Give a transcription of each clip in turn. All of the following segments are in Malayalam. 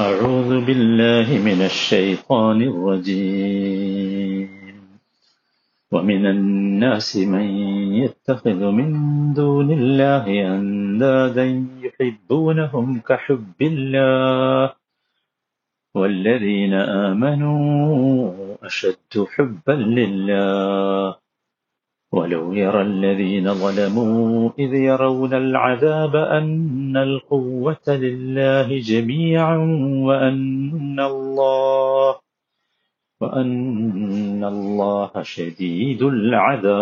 أعوذ بالله من الشيطان الرجيم. ومن الناس من يتخذ من دون الله أندادا يحبونهم كحب الله. والذين آمنوا أشد حبا لله. ولو يرى الذين ظلموا إذ يرون العذاب أن القوة لله جميعا وأن الله وأن الله شديد العذاب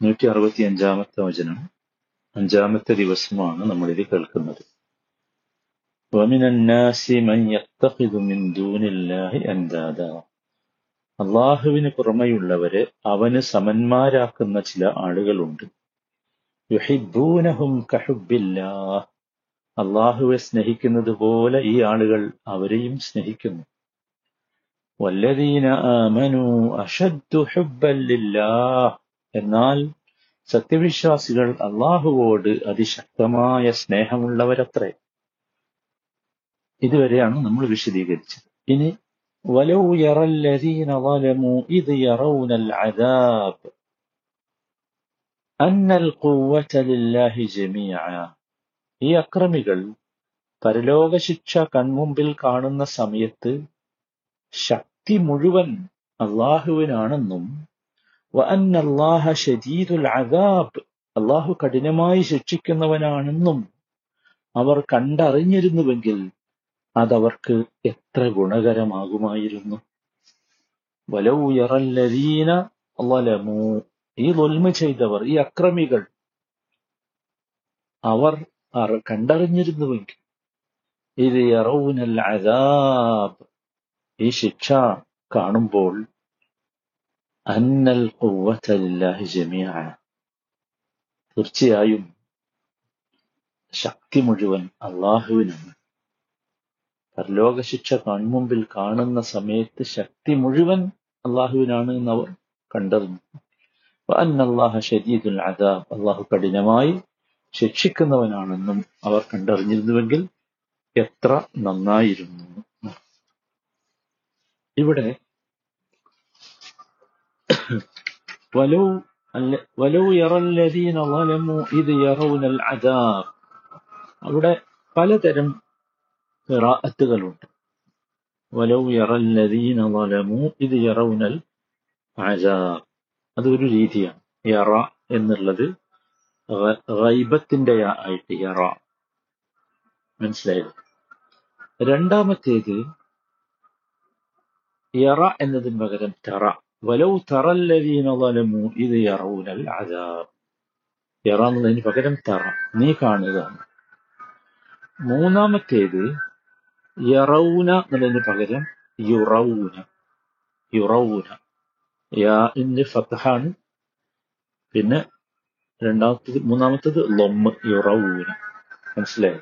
നൂറ്റി അറുപത്തി അഞ്ചാമത്തെ വചനം അഞ്ചാമത്തെ ദിവസമാണ് നമ്മൾ ഇത് കേൾക്കുന്നത് ومن الناس من يتخذ من دون الله أندادا അള്ളാഹുവിന് പുറമെയുള്ളവരെ അവന് സമന്മാരാക്കുന്ന ചില ആളുകളുണ്ട്. യുഹിബൂനഹും കഹുബില്ലാ അള്ളാഹുവെ സ്നേഹിക്കുന്നത് പോലെ ഈ ആളുകൾ അവരെയും സ്നേഹിക്കുന്നു. വല്ലദീന ആമനു അഷദ്ദു എന്നാൽ സത്യവിശ്വാസികൾ അള്ളാഹുവോട് അതിശക്തമായ സ്നേഹമുള്ളവരത്രേ. ഇതുവരെയാണ് നമ്മൾ വിശദീകരിച്ചത്. ഇനി ولو يرى الذين ظلموا إذ يرون العذاب أن القوة لله جميعا ഈ അക്രമികൾ പരലോക ശിക്ഷ കൺമുമ്പിൽ കാണുന്ന സമയത്ത് ശക്തി മുഴുവൻ അള്ളാഹുവിനാണെന്നും അള്ളാഹ ഷദീദുൽ അദാബ് അള്ളാഹു കഠിനമായി ശിക്ഷിക്കുന്നവനാണെന്നും അവർ കണ്ടറിഞ്ഞിരുന്നുവെങ്കിൽ അതവർക്ക് എത്ര ഗുണകരമാകുമായിരുന്നു? വലവുയറല്ലീന വലമു. ഈ ലുൽമ ചെയ്തവർ ഈ അക്രമികൾ അവർ കണ്ടറിഞ്ഞിരുന്നുവെങ്കിൽ ഇത് യറൗനൽ അദാബ്. ഈ ശിക്ഷ കാണുമ്പോൾ അന്നൽ ലില്ലാഹി ജമിയ തീർച്ചയായും ശക്തി മുഴുവൻ അള്ളാഹുവിനാണ്. പരലോക ശിക്ഷ കൺമുമ്പിൽ കാണുന്ന സമയത്ത് ശക്തി മുഴുവൻ അള്ളാഹുവിനാണ് എന്ന് അവർ കണ്ടറിഞ്ഞു. അന്നല്ലാഹ ഷദീദുൽ അദാബ്. അള്ളാഹു കഠിനമായി ശിക്ഷിക്കുന്നവനാണെന്നും അവർ കണ്ടറിഞ്ഞിരുന്നുവെങ്കിൽ എത്ര നന്നായിരുന്നു. ഇവിടെ വലോ അവിടെ പലതരം ഖിറാഅത്തുകളുണ്ട്. വലൗ യറല്ലദീന ളലമു ഇത് യറൗനൽ അജാബ് അതൊരു രീതിയാണ്. യറ എന്നുള്ളത് ഗൈബത്തിന്റെ ആയിട്ട് യറ. മനസ്സിലായത് രണ്ടാമത്തേത് യറ എന്നതിന് പകരം തറ. വലൗ തറല്ലദീന ളലമു ഇത് യറൗനൽ അജാബ് യറ എന്നതിന് പകരം തറ. നീ കാണുക. മൂന്നാമത്തേത് യറൗന എന്നതിന് പകരം യുറൗന യുറൗന യാന്റെ ഫത്തഹാണ് പിന്നെ രണ്ടാമത്തത് മൂന്നാമത്തത് ലൊമ്മ് യുറൗന മനസ്സിലായി?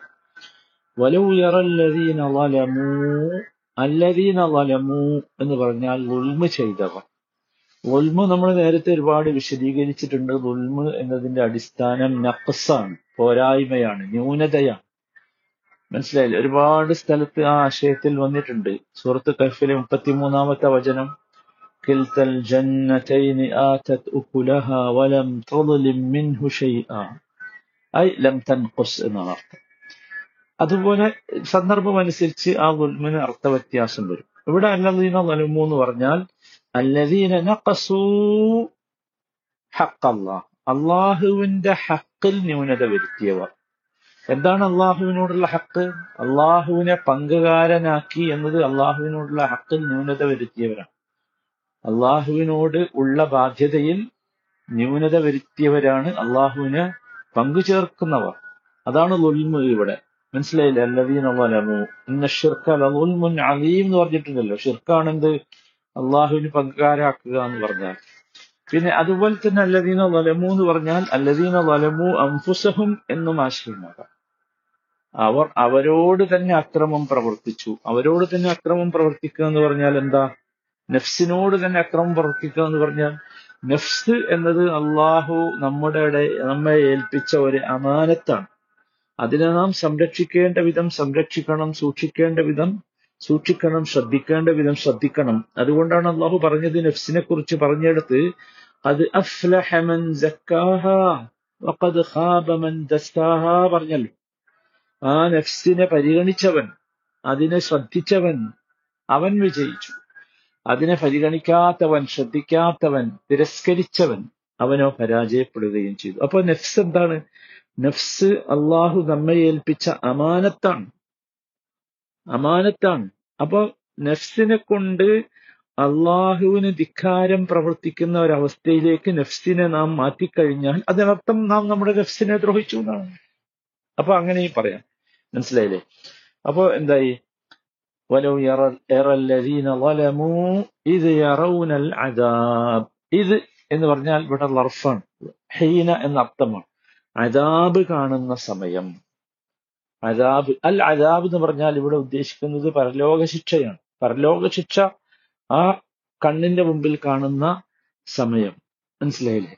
വലൗ യറല്ലദീന വലമൂ അല്ലദീന വലമൂ എന്ന് പറഞ്ഞാൽ ഉൽമ ചെയ്തവർ. ഉൽമ നമ്മൾ നേരത്തെ ഒരുപാട് വിശദീകരിച്ചിട്ടുണ്ട്. ഉൽമ എന്നതിന്റെ അടിസ്ഥാനം നഖസാണ് പോരായ്മയാണ് ന്യൂനതയാണ്. മനസ്സിലായില്ല? ഒരുപാട് സ്ഥലത്ത് ആ ആശയത്തിൽ വന്നിട്ടുണ്ട്. സൂറത്ത് കഫിലെ മുപ്പത്തിമൂന്നാമത്തെ വചനം كلتا الجنتين آتت أكلها ولم تظلم منه شيئا أي لم تنقص എന്നർത്ഥം അതുപോലെ സന്ദർഭം അനുസരിച്ച് ആ ഗുൽമിന് അർത്ഥ വ്യത്യാസം വരും. ഇവിടെ അല്ലദീന നലുമു എന്ന് പറഞ്ഞാൽ അല്ലദീന നഖസൂ ഹക്കല്ലാഹ് അള്ളാഹുവിന്റെ ഹക്കിൽ ന്യൂനത വരുത്തിയവർ. എന്താണ് അള്ളാഹുവിനോടുള്ള ഹക്ക്? അള്ളാഹുവിനെ പങ്കുകാരനാക്കി എന്നത് അള്ളാഹുവിനോടുള്ള ഹക്കിൽ ന്യൂനത വരുത്തിയവരാണ്. അള്ളാഹുവിനോട് ഉള്ള ബാധ്യതയിൽ ന്യൂനത വരുത്തിയവരാണ് അള്ളാഹുവിനെ പങ്കു ചേർക്കുന്നവർ. അതാണ് ലുൽമു ഇവിടെ. മനസ്സിലായില്ല? അല്ലദീനു ലുൽമുൻ അലീം എന്ന് പറഞ്ഞിട്ടുണ്ടല്ലോ. ഷിർക്കാണെന്ത് അള്ളാഹുവിന് പങ്കുകാരാക്കുക എന്ന് പറഞ്ഞാൽ. പിന്നെ അതുപോലെ തന്നെ അല്ലദീന വലമു എന്ന് പറഞ്ഞാൽ അല്ലദീന വലമു അംഫുസഹും എന്നും ആശയമാകാം. അവർ അവരോട് തന്നെ അക്രമം പ്രവർത്തിച്ചു. അവരോട് തന്നെ അക്രമം പ്രവർത്തിക്കുക എന്ന് പറഞ്ഞാൽ എന്താ? നഫ്സിനോട് തന്നെ അക്രമം പ്രവർത്തിക്കുക എന്ന് പറഞ്ഞാൽ നഫ്സ് എന്നത് അള്ളാഹു നമ്മുടെ നമ്മെ ഏൽപ്പിച്ച ഒരു അമാനത്താണ്. അതിനെ നാം സംരക്ഷിക്കേണ്ട വിധം സംരക്ഷിക്കണം സൂക്ഷിക്കേണ്ട വിധം സൂക്ഷിക്കണം ശ്രദ്ധിക്കേണ്ട വിധം ശ്രദ്ധിക്കണം. അതുകൊണ്ടാണ് അള്ളാഹു പറഞ്ഞത് നഫ്സിനെ കുറിച്ച് പറഞ്ഞെടുത്ത് അത് അഫ്ലഹമൻ പറഞ്ഞല്ലോ. ആ നഫ്സിനെ പരിഗണിച്ചവൻ അതിനെ ശ്രദ്ധിച്ചവൻ അവൻ വിജയിച്ചു. അതിനെ പരിഗണിക്കാത്തവൻ ശ്രദ്ധിക്കാത്തവൻ തിരസ്കരിച്ചവൻ അവനോ പരാജയപ്പെടുകയും ചെയ്തു. അപ്പൊ നഫ്സ് എന്താണ്? നഫ്സ് അള്ളാഹു നമ്മെ ഏൽപ്പിച്ച അമാനത്താണ്. അമാനത്താണ്. അപ്പൊ നഫ്സിനെ കൊണ്ട് അള്ളാഹുവിന് ധിക്കാരം പ്രവർത്തിക്കുന്ന ഒരവസ്ഥയിലേക്ക് നഫ്സിനെ നാം മാറ്റിക്കഴിഞ്ഞാൽ അതിനർത്ഥം നാം നമ്മുടെ നഫ്സിനെ ദ്രോഹിച്ചു എന്നാണ്. അപ്പൊ അങ്ങനെയും പറയാം. മനസ്സിലായില്ലേ അപ്പോ എന്തായി ولو يرى, يرى الذين ظلموا إذ يرون العذاب ഇത് എന്ന് പറഞ്ഞാൽ ഇവിടെ ലർഫാണ് ഹീന എന്ന അർത്ഥമാണ് അതാബ് കാണുന്ന സമയം അതാബ് അൽ അതാബ് എന്ന് പറഞ്ഞാൽ ഇവിടെ ഉദ്ദേശിക്കുന്നത് പരലോക ശിക്ഷയാണ് പരലോക ശിക്ഷ ആ കണ്ണിന്റെ മുമ്പിൽ കാണുന്ന സമയം മനസ്സിലായില്ലേ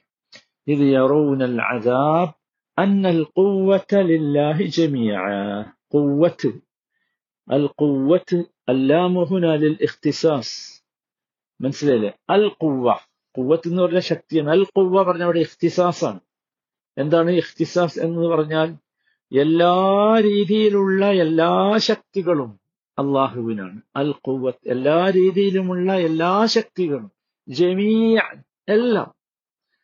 ഇത് യറൂനൽ അദാബ് അന്നൽ ഖുവ്വത ലില്ലാഹി ജമീഅ ഖുവ്വത്ത് അൽ ഖുവ്വത്ത് അല്ലാമു ഹുന ലിൽ ഇഖ്തിസാസ് മനസ്സിലായില്ലേ അൽ ഖുവ്വ ഖുവ്വത്ത് എന്ന് പറഞ്ഞ ശക്തിയാണ് അൽ ഖുവ്വ പറഞ്ഞ അവിടെ ഇഖ്തിസാസ് ആണ് എന്താണ് ഇഖ്തിസാസ് എന്ന് പറഞ്ഞാൽ എല്ലാ രീതിയിലുള്ള എല്ലാ ശക്തികളും അള്ളാഹുവിനാണ് അൽ ഖുവത്ത് എല്ലാ രീതിയിലുമുള്ള എല്ലാ ശക്തികളും ജമീയ എല്ലാം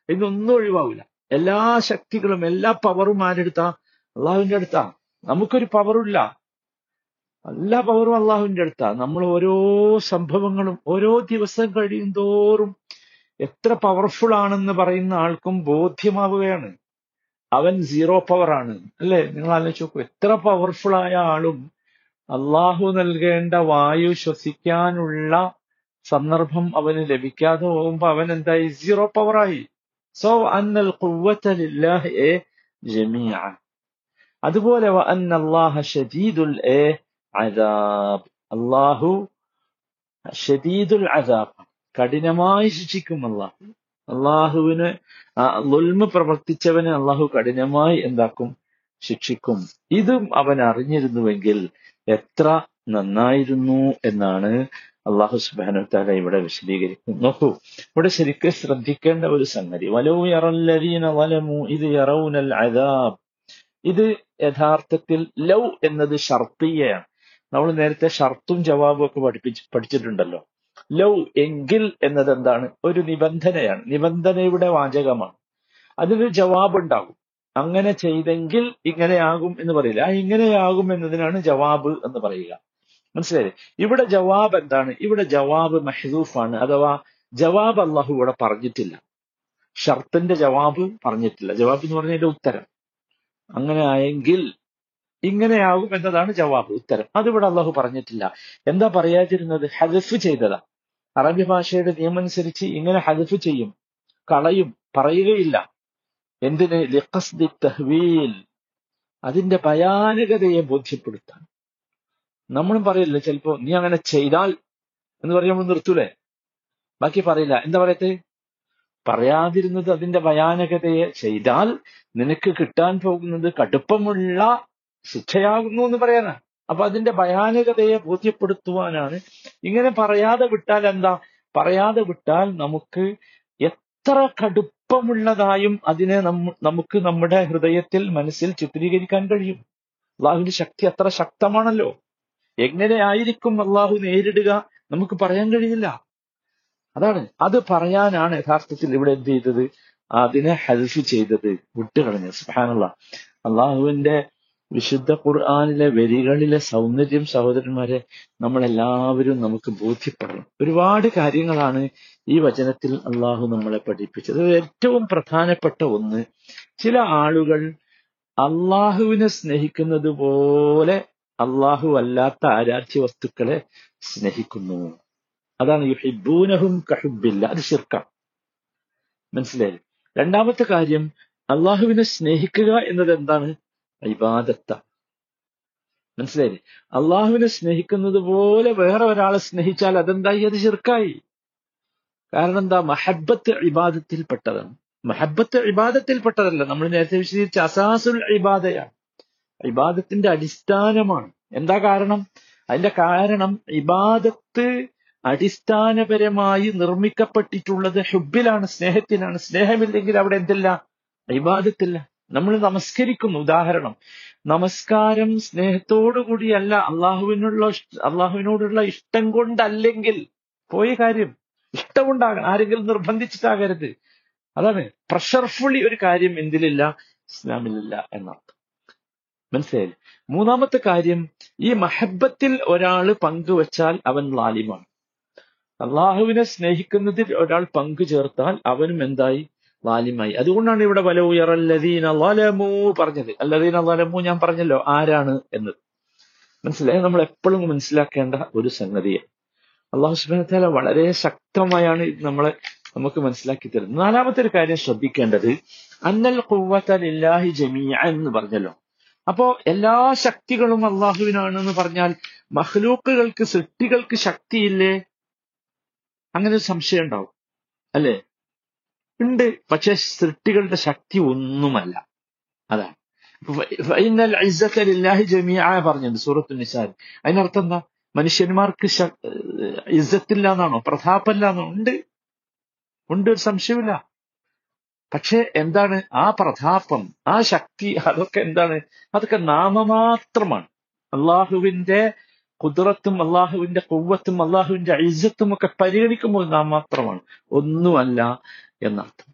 ഇതൊന്നും ഒഴിവാവില്ല എല്ലാ ശക്തികളും എല്ലാ പവറും ആരെടുത്ത അള്ളാഹുവിന്റെ അടുത്താ. നമുക്കൊരു പവറില്ല എല്ലാ പവറും അള്ളാഹുവിന്റെ അടുത്താ. നമ്മൾ ഓരോ സംഭവങ്ങളും ഓരോ ദിവസം കഴിയും തോറും എത്ര പവർഫുൾ ആണെന്ന് പറയുന്ന ആൾക്കും ബോധ്യമാവുകയാണ്. അവൻ സീറോ പവർ ആണ്. അല്ലേ? നിങ്ങൾ ആലോചിച്ച് നോക്കൂ എത്ര പവർഫുൾ ആയ ആളും അള്ളാഹു നൽകേണ്ട വായു ശ്വസിക്കാനുള്ള സന്ദർഭം അവന് ലഭിക്കാതെ പോകുമ്പോ അവൻ എന്തായി? സീറോ പവറായി സോ അന്നൽ ലില്ലാഹി ജമീഅ അതുപോലെ അന്ന അല്ലാഹ ഷദീദുൽ എ അദാബ് അള്ളാഹു ഷദീദുൽ അദാബ് കഠിനമായി ശിക്ഷിക്കും അള്ളാഹു അള്ളാഹുവിന് ലുൽമ പ്രവർത്തിച്ചവനെ അള്ളാഹു കഠിനമായി എന്താക്കും? ശിക്ഷിക്കും. ഇതും അവൻ അറിഞ്ഞിരുന്നുവെങ്കിൽ എത്ര നന്നായിരുന്നു എന്നാണ് അള്ളാഹു സുബാനു താല ഇവിടെ വിശദീകരിക്കും നോക്കൂ ഇവിടെ ശരിക്കും ശ്രദ്ധിക്കേണ്ട ഒരു സംഗതി. ഇത് ഇത് യഥാർത്ഥത്തിൽ ലൗ എന്നത് ഷർത്തിയാണ്. നമ്മൾ നേരത്തെ ഷർത്തും ജവാബും ഒക്കെ പഠിപ്പിച്ച് പഠിച്ചിട്ടുണ്ടല്ലോ. ലൗ എങ്കിൽ എന്നത് എന്താണ്? ഒരു നിബന്ധനയാണ്. നിബന്ധനയുടെ വാചകമാണ്. അതിനൊരു ജവാബ് ഉണ്ടാകും. അങ്ങനെ ചെയ്തെങ്കിൽ ഇങ്ങനെയാകും എന്ന് പറയില്ല. ആ ഇങ്ങനെയാകും എന്നതിനാണ് ജവാബ് എന്ന് പറയുക. മനസ്സിലായില്ലേ? ഇവിടെ ജവാബ് എന്താണ്? ഇവിടെ ജവാബ് മെഹദൂഫാണ് അഥവാ ജവാബ് അള്ളാഹു ഇവിടെ പറഞ്ഞിട്ടില്ല. ഷർത്തിന്റെ ജവാബ് പറഞ്ഞിട്ടില്ല. ജവാബ് എന്ന് പറഞ്ഞതിന്റെ ഉത്തരം. അങ്ങനെ ആയെങ്കിൽ ഇങ്ങനെയാകും എന്നതാണ് ജവാബ് ഉത്തരം. അതിവിടെ അള്ളാഹു പറഞ്ഞിട്ടില്ല. എന്താ പറയാതിരുന്നത്? ഹദഫ് ചെയ്തതാ. അറബി ഭാഷയുടെ നിയമം അനുസരിച്ച് ഇങ്ങനെ ഹദഫ് ചെയ്യും. കളയും പറയുകയില്ല. എന്തിന്? ലിഖസ്ദി തഹ്വീൽ. അതിന്റെ ഭയാനകതയെ ബോധ്യപ്പെടുത്താൻ. നമ്മളും പറയില്ല ചിലപ്പോ നീ അങ്ങനെ ചെയ്താൽ എന്ന് പറഞ്ഞ് നമ്മൾ നിർത്തൂലേ? ബാക്കി പറയില്ല. എന്താ പറയത്തെ? പറയാതിരുന്നത് അതിന്റെ ഭയാനകതയെ ചെയ്താൽ നിനക്ക് കിട്ടാൻ പോകുന്നത് കടുപ്പമുള്ള ശിക്ഷയാകുന്നു എന്ന് പറയാനാ. അപ്പൊ അതിന്റെ ഭയാനകതയെ ബോധ്യപ്പെടുത്തുവാനാണ്. ഇങ്ങനെ പറയാതെ വിട്ടാൽ എന്താ? പറയാതെ വിട്ടാൽ നമുക്ക് എത്ര കടുപ്പമുള്ളതായും അതിനെ നമുക്ക് നമ്മുടെ ഹൃദയത്തിൽ മനസ്സിൽ ചിത്രീകരിക്കാൻ കഴിയും. അള്ളാഹുവിന്റെ ശക്തി അത്ര ശക്തമാണല്ലോ. എങ്ങനെയായിരിക്കും അള്ളാഹു നേരിടുക? നമുക്ക് പറയാൻ കഴിയില്ല. അതാണ്. അത് പറയാനാണ് യഥാർത്ഥത്തിൽ ഇവിടെ എന്ത് ചെയ്തത്? അതിനെ ഹെൽഫ് ചെയ്തത്. വിട്ടുകളഞ്ഞത്. സുഹാനുള്ള അള്ളാഹുവിന്റെ വിശുദ്ധ ഖുർആാനിലെ വരികളിലെ സൗന്ദര്യം സഹോദരന്മാരെ നമ്മളെല്ലാവരും നമുക്ക് ബോധ്യപ്പെടണം ഒരുപാട് കാര്യങ്ങളാണ് ഈ വചനത്തിൽ അള്ളാഹു നമ്മളെ പഠിപ്പിച്ചത്. ഏറ്റവും പ്രധാനപ്പെട്ട ഒന്ന്. ചില ആളുകൾ അള്ളാഹുവിനെ സ്നേഹിക്കുന്നത് പോലെ അള്ളാഹു അല്ലാത്ത ആരാധ്യ വസ്തുക്കളെ സ്നേഹിക്കുന്നു. അതാണ് യുഹിബൂനഹും കഹുബില്ല അത് ശിർക്കാം മനസ്സിലായി? രണ്ടാമത്തെ കാര്യം അള്ളാഹുവിനെ സ്നേഹിക്കുക എന്നത് എന്താണ്? ഇബാദത്ത. മനസ്സിലായി? അള്ളാഹുവിനെ സ്നേഹിക്കുന്നത് പോലെ വേറെ ഒരാളെ സ്നേഹിച്ചാൽ അതെന്തായി? അത് ചെറുക്കായി കാരണം എന്താ? മഹബത്ത് ഇബാദത്തിൽപ്പെട്ടതാണ് മഹബത്ത് ഇബാദത്തിൽപ്പെട്ടതല്ല നമ്മൾ നേരത്തെ വിശദീകരിച്ച അസാസുൽ ഇബാദയാണ്. ഇബാദത്തിന്റെ അടിസ്ഥാനമാണ്. എന്താ കാരണം? അതിന്റെ കാരണം ഇബാദത്ത് അടിസ്ഥാനപരമായി നിർമ്മിക്കപ്പെട്ടിട്ടുള്ളത് ഹുബിലാണ് സ്നേഹത്തിലാണ്. സ്നേഹമില്ലെങ്കിൽ അവിടെ എന്തില്ല? ഇബാദത്തില്ല. നമ്മൾ നമസ്കരിക്കുന്നു. ഉദാഹരണം നമസ്കാരം സ്നേഹത്തോടുകൂടിയല്ല അള്ളാഹുവിനുള്ള അള്ളാഹുവിനോടുള്ള ഇഷ്ടം കൊണ്ടല്ലെങ്കിൽ. പോയ കാര്യം ഇഷ്ടമുണ്ടാകണം. ആരെങ്കിലും നിർബന്ധിച്ചിട്ടാകരുത്. അതാണ് പ്രഷർഫുള്ളി ഒരു കാര്യം എന്തിലില്ല? ഇസ്ലാമിലില്ല എന്നർത്ഥം മനസ്സിലായില്ലേ? മൂന്നാമത്തെ കാര്യം ഈ മഹബത്തിൽ ഒരാൾ പങ്കുവച്ചാൽ അവൻ ലാലിമാണ്. അള്ളാഹുവിനെ സ്നേഹിക്കുന്നതിൽ ഒരാൾ പങ്കു ചേർത്താൽ അവനും എന്തായി? ലാലിമായി. അതുകൊണ്ടാണ് ഇവിടെ വല ഉയറല്ലദീന ലലമു പറഞ്ഞത്. അല്ലദീന ലലമു ഞാൻ പറഞ്ഞല്ലോ ആരാണ് എന്നത് മനസ്സിലായി? നമ്മൾ എപ്പോഴും മനസ്സിലാക്കേണ്ട ഒരു സംഗതിയെ അള്ളാഹു സുബാന വളരെ ശക്തമായാണ് ഇത് നമ്മളെ നമുക്ക് മനസ്സിലാക്കി തരുന്നത്. നാലാമത്തെ ഒരു കാര്യം ശ്രദ്ധിക്കേണ്ടത് അന്നൽ ഖുവ്വത്തലില്ലാഹി ജമീഅ എന്ന് പറഞ്ഞല്ലോ. അപ്പോ എല്ലാ ശക്തികളും അള്ളാഹുവിനാണെന്ന് പറഞ്ഞാൽ മഹ്ലൂക്കുകൾക്ക് സൃഷ്ടികൾക്ക് ശക്തിയില്ലേ? അങ്ങനെ ഒരു സംശയം ഉണ്ടാവും. അല്ലേ? ഉണ്ട്. പക്ഷെ സൃഷ്ടികളുടെ ശക്തി ഒന്നുമല്ല. അതാണ്. പറഞ്ഞിട്ടുണ്ട് സൂറത്തു നിസാൻ അതിനർത്ഥം എന്താ? മനുഷ്യന്മാർക്ക് ഇസ്സത്തില്ല എന്നാണോ പ്രതാപല്ല എന്നാണോ ഉണ്ട്. ഉണ്ട് ഒരു സംശയമില്ല പക്ഷെ എന്താണ് ആ പ്രതാപം ആ ശക്തി അതൊക്കെ എന്താണ്? അതൊക്കെ നാമമാത്രമാണ്. അള്ളാഹുവിന്റെ കുതിരത്തും അള്ളാഹുവിന്റെ കൊവ്വത്തും അള്ളാഹുവിന്റെ ഐസത്തും ഒക്കെ പരിഗണിക്കുമ്പോൾ നാമമാത്രമാണ്. ഒന്നുമല്ല എന്നർത്ഥം.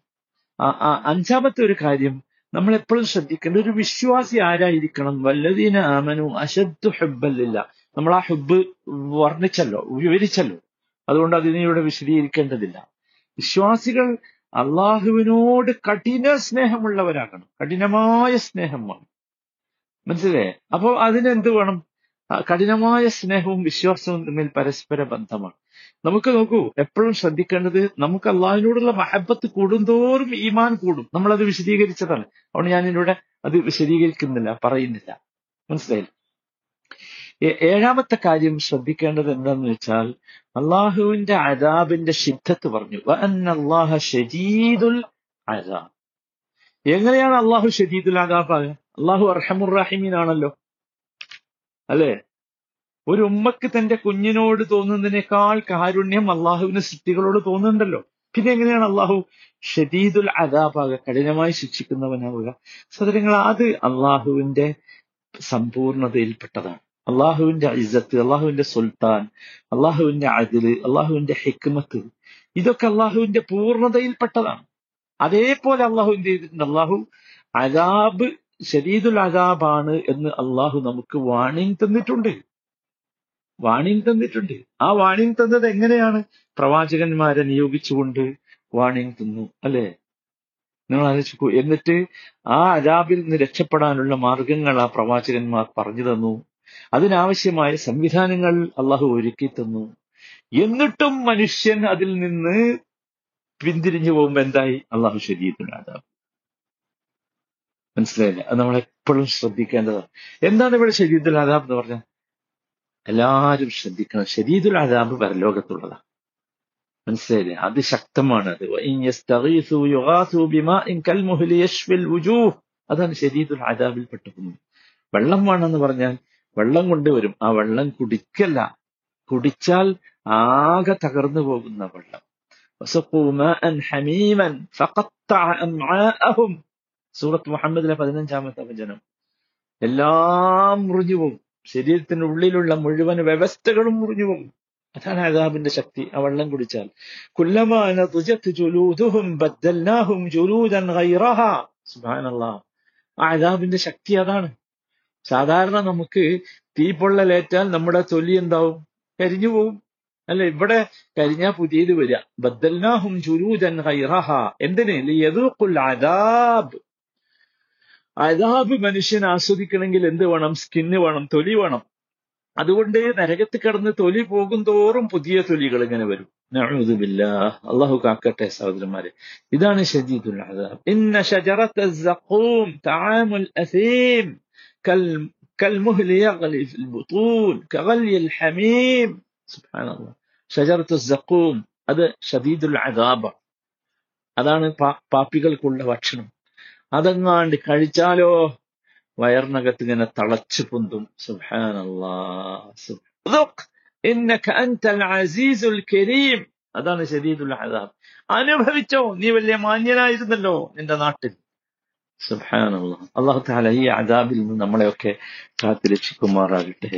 ആ- ആ അഞ്ചാമത്തെ ഒരു കാര്യം നമ്മൾ എപ്പോഴും ശ്രദ്ധിക്കേണ്ട ഒരു വിശ്വാസി ആരായിരിക്കണം? വല്ലതീന ആമനു അശദ്ദു ഹുബല്ലില്ല നമ്മൾ ആ ഹുബ് വർണിച്ചല്ലോ വിവരിച്ചല്ലോ. അതുകൊണ്ട് അതിനെ ഇവിടെ വിശദീകരിക്കേണ്ടതില്ല. വിശ്വാസികൾ അള്ളാഹുവിനോട് കഠിന സ്നേഹമുള്ളവരാകണം. കഠിനമായ സ്നേഹം വേണം. മനസ്സിലായേ? അപ്പൊ അതിനെന്ത് വേണം? കഠിനമായ സ്നേഹവും വിശ്വാസവും തമ്മിൽ പരസ്പര ബന്ധമാണ്. നമുക്ക് നോക്കൂ എപ്പോഴും ശ്രദ്ധിക്കേണ്ടത് നമുക്ക് അള്ളാഹിനോടുള്ള മഹബത്ത് കൂടുന്തോറും ഈമാൻ കൂടും. നമ്മളത് വിശദീകരിച്ചതാണ്. അതുകൊണ്ട് ഞാൻ ഇവിടെ അത് വിശദീകരിക്കുന്നില്ല പറയുന്നില്ല. മനസ്സിലായില്ല? ഏഴാമത്തെ കാര്യം ശ്രദ്ധിക്കേണ്ടത് എന്താന്ന് വെച്ചാൽ അള്ളാഹുവിന്റെ അദാബിന്റെ ശിദ്ധത്ത് പറഞ്ഞു. ഷദീദുൽ അദാബ്. എങ്ങനെയാണ് അള്ളാഹു ഷദീദുൽ അദാബ് അള്ളാഹു അള്ളാഹു അർഹമുറാഹിമീനാണല്ലോ അല്ലേ? ഒരു ഉമ്മക്ക് തന്റെ കുഞ്ഞിനോട് തോന്നുന്നതിനേക്കാൾ കാരുണ്യം അള്ളാഹുവിന് സൃഷ്ടികളോട് തോന്നുന്നുണ്ടല്ലോ. പിന്നെ എങ്ങനെയാണ് അള്ളാഹു ഷദീദുൽ അദാബാക കഠിനമായി ശിക്ഷിക്കുന്നവനാവുക. സഹോദരങ്ങൾ അത് അള്ളാഹുവിന്റെ സമ്പൂർണതയിൽപ്പെട്ടതാണ്. അള്ളാഹുവിന്റെ ഇസ്സത്ത് അള്ളാഹുവിന്റെ സുൽത്താൻ അള്ളാഹുവിന്റെ അതിൽ അള്ളാഹുവിന്റെ ഹിക്മത്ത് ഇതൊക്കെ അള്ളാഹുവിന്റെ പൂർണതയിൽപ്പെട്ടതാണ്. അതേപോലെ അള്ളാഹു എന്ത് ചെയ്തിട്ടുണ്ട്? അള്ളാഹു അലാബ് ശരീദുൽ അലാബാണ് എന്ന് അള്ളാഹു നമുക്ക് വാണിംഗ് തന്നിട്ടുണ്ട്. വാണിംഗ് തന്നിട്ടുണ്ട്. ആ വാണിംഗ് തന്നത് എങ്ങനെയാണ്? പ്രവാചകന്മാരെ നിയോഗിച്ചുകൊണ്ട് വാണിംഗ് തന്നു അല്ലെ? നിങ്ങൾ ആലോചിക്കൂ എന്നിട്ട് ആ അലാബിൽ നിന്ന് രക്ഷപ്പെടാനുള്ള മാർഗങ്ങൾ ആ പ്രവാചകന്മാർ പറഞ്ഞു തന്നു. അതിനാവശ്യമായ സംവിധാനങ്ങൾ അള്ളാഹു ഒരുക്കി തന്നു. എന്നിട്ടും മനുഷ്യൻ അതിൽ നിന്ന് പിന്തിരിഞ്ഞു പോകുമ്പോ എന്തായി? അള്ളാഹു ശരീരത്തിന് അതാബ് മനസ്സിലായില്ല? അത് നമ്മൾ എപ്പോഴും ശ്രദ്ധിക്കേണ്ടതാണ്. എന്താണ് ഇവിടെ ശരീരത്തിൽ ആദാബ് എന്ന് പറഞ്ഞാൽ? എല്ലാവരും ശ്രദ്ധിക്കണം. ശരീരത്തിൽ ആദാബ് പരലോകത്തുള്ളതാണ്. മനസ്സിലായില്ലേ? അത് ശക്തമാണ് അത്. അതാണ് ശരീരത്തിൽ ആദാബിൽ പെട്ടു വെള്ളം വേണമെന്ന് പറഞ്ഞാൽ വെള്ളം കൊണ്ടുവരും ആ വെള്ളം കുടിക്കല്ല. കുടിച്ചാൽ ആകെ തകർന്നു പോകുന്ന വെള്ളം. സൂറത്ത് മുഹമ്മദിലെ പതിനഞ്ചാമത്തെ വചനം. എല്ലാം മുറിഞ്ഞുവും ശരീരത്തിന്റെ ഉള്ളിലുള്ള മുഴുവൻ വ്യവസ്ഥകളും മുറിഞ്ഞുവും അതാണ് അതാബിന്റെ ശക്തി. ആ വെള്ളം കുടിച്ചാൽ. കുല്ലമാന ആ അതാബിന്റെ ശക്തി അതാണ്. സാധാരണ നമുക്ക് തീ പൊള്ളലേറ്റാൽ നമ്മുടെ തൊലി എന്താവും? കരിഞ്ഞു പോവും. അല്ല? ഇവിടെ കരിഞ്ഞാ പുതിയത് വരിക ബദ്ദൽനാഹും ജുലൂദൻ ഹൈറഹ എന്തിന്? അതാബ് അദാബ്. അദാബ് മനുഷ്യൻ ആസ്വദിക്കണമെങ്കിൽ എന്ത് വേണം? സ്കിന്ന് വേണം തൊലി വേണം. അതുകൊണ്ട് നരകത്ത് കടന്ന് തൊലി പോകും തോറും പുതിയ തൊലികൾ ഇങ്ങനെ വരും. അള്ളാഹു കാക്കട്ടെ സഹോദരന്മാരെ. ഇതാണ് ഷജീദുൽ അദാബ്. ഇന്ന الزقوم طعام الأثيم كال كالمهل يغلي في البطون كغلي الحميم سبحان الله ഷജറത്ത് الزقوم അത് ഷദീദുൽ അദാബ് അതാണ് പാ- പാപ്പികൾക്കുള്ള ഭക്ഷണം അതെങ്ങാണ്ട് കഴിച്ചാലോ വയറിനകത്ത് ഇങ്ങനെ തളച്ചു പൊന്തും സുബ്ഹാനല്ലാ സുബ്ഹാനല്ലാഹ്. ഇന്നക അൻതൽ അസീസുൽ കരീം അതാണ് ശരീദുൽ അദാബ് അനുഭവിച്ചോ നീ വലിയ മാന്യനായിരുന്നല്ലോ നിന്റെ നാട്ടിൽ സുബ്ഹാനല്ലാഹ്. അള്ളാഹു താല ഈ അദാബിൽ നിന്ന് നമ്മളെയൊക്കെ കാത്തു രക്ഷിക്കുമാറാകട്ടെ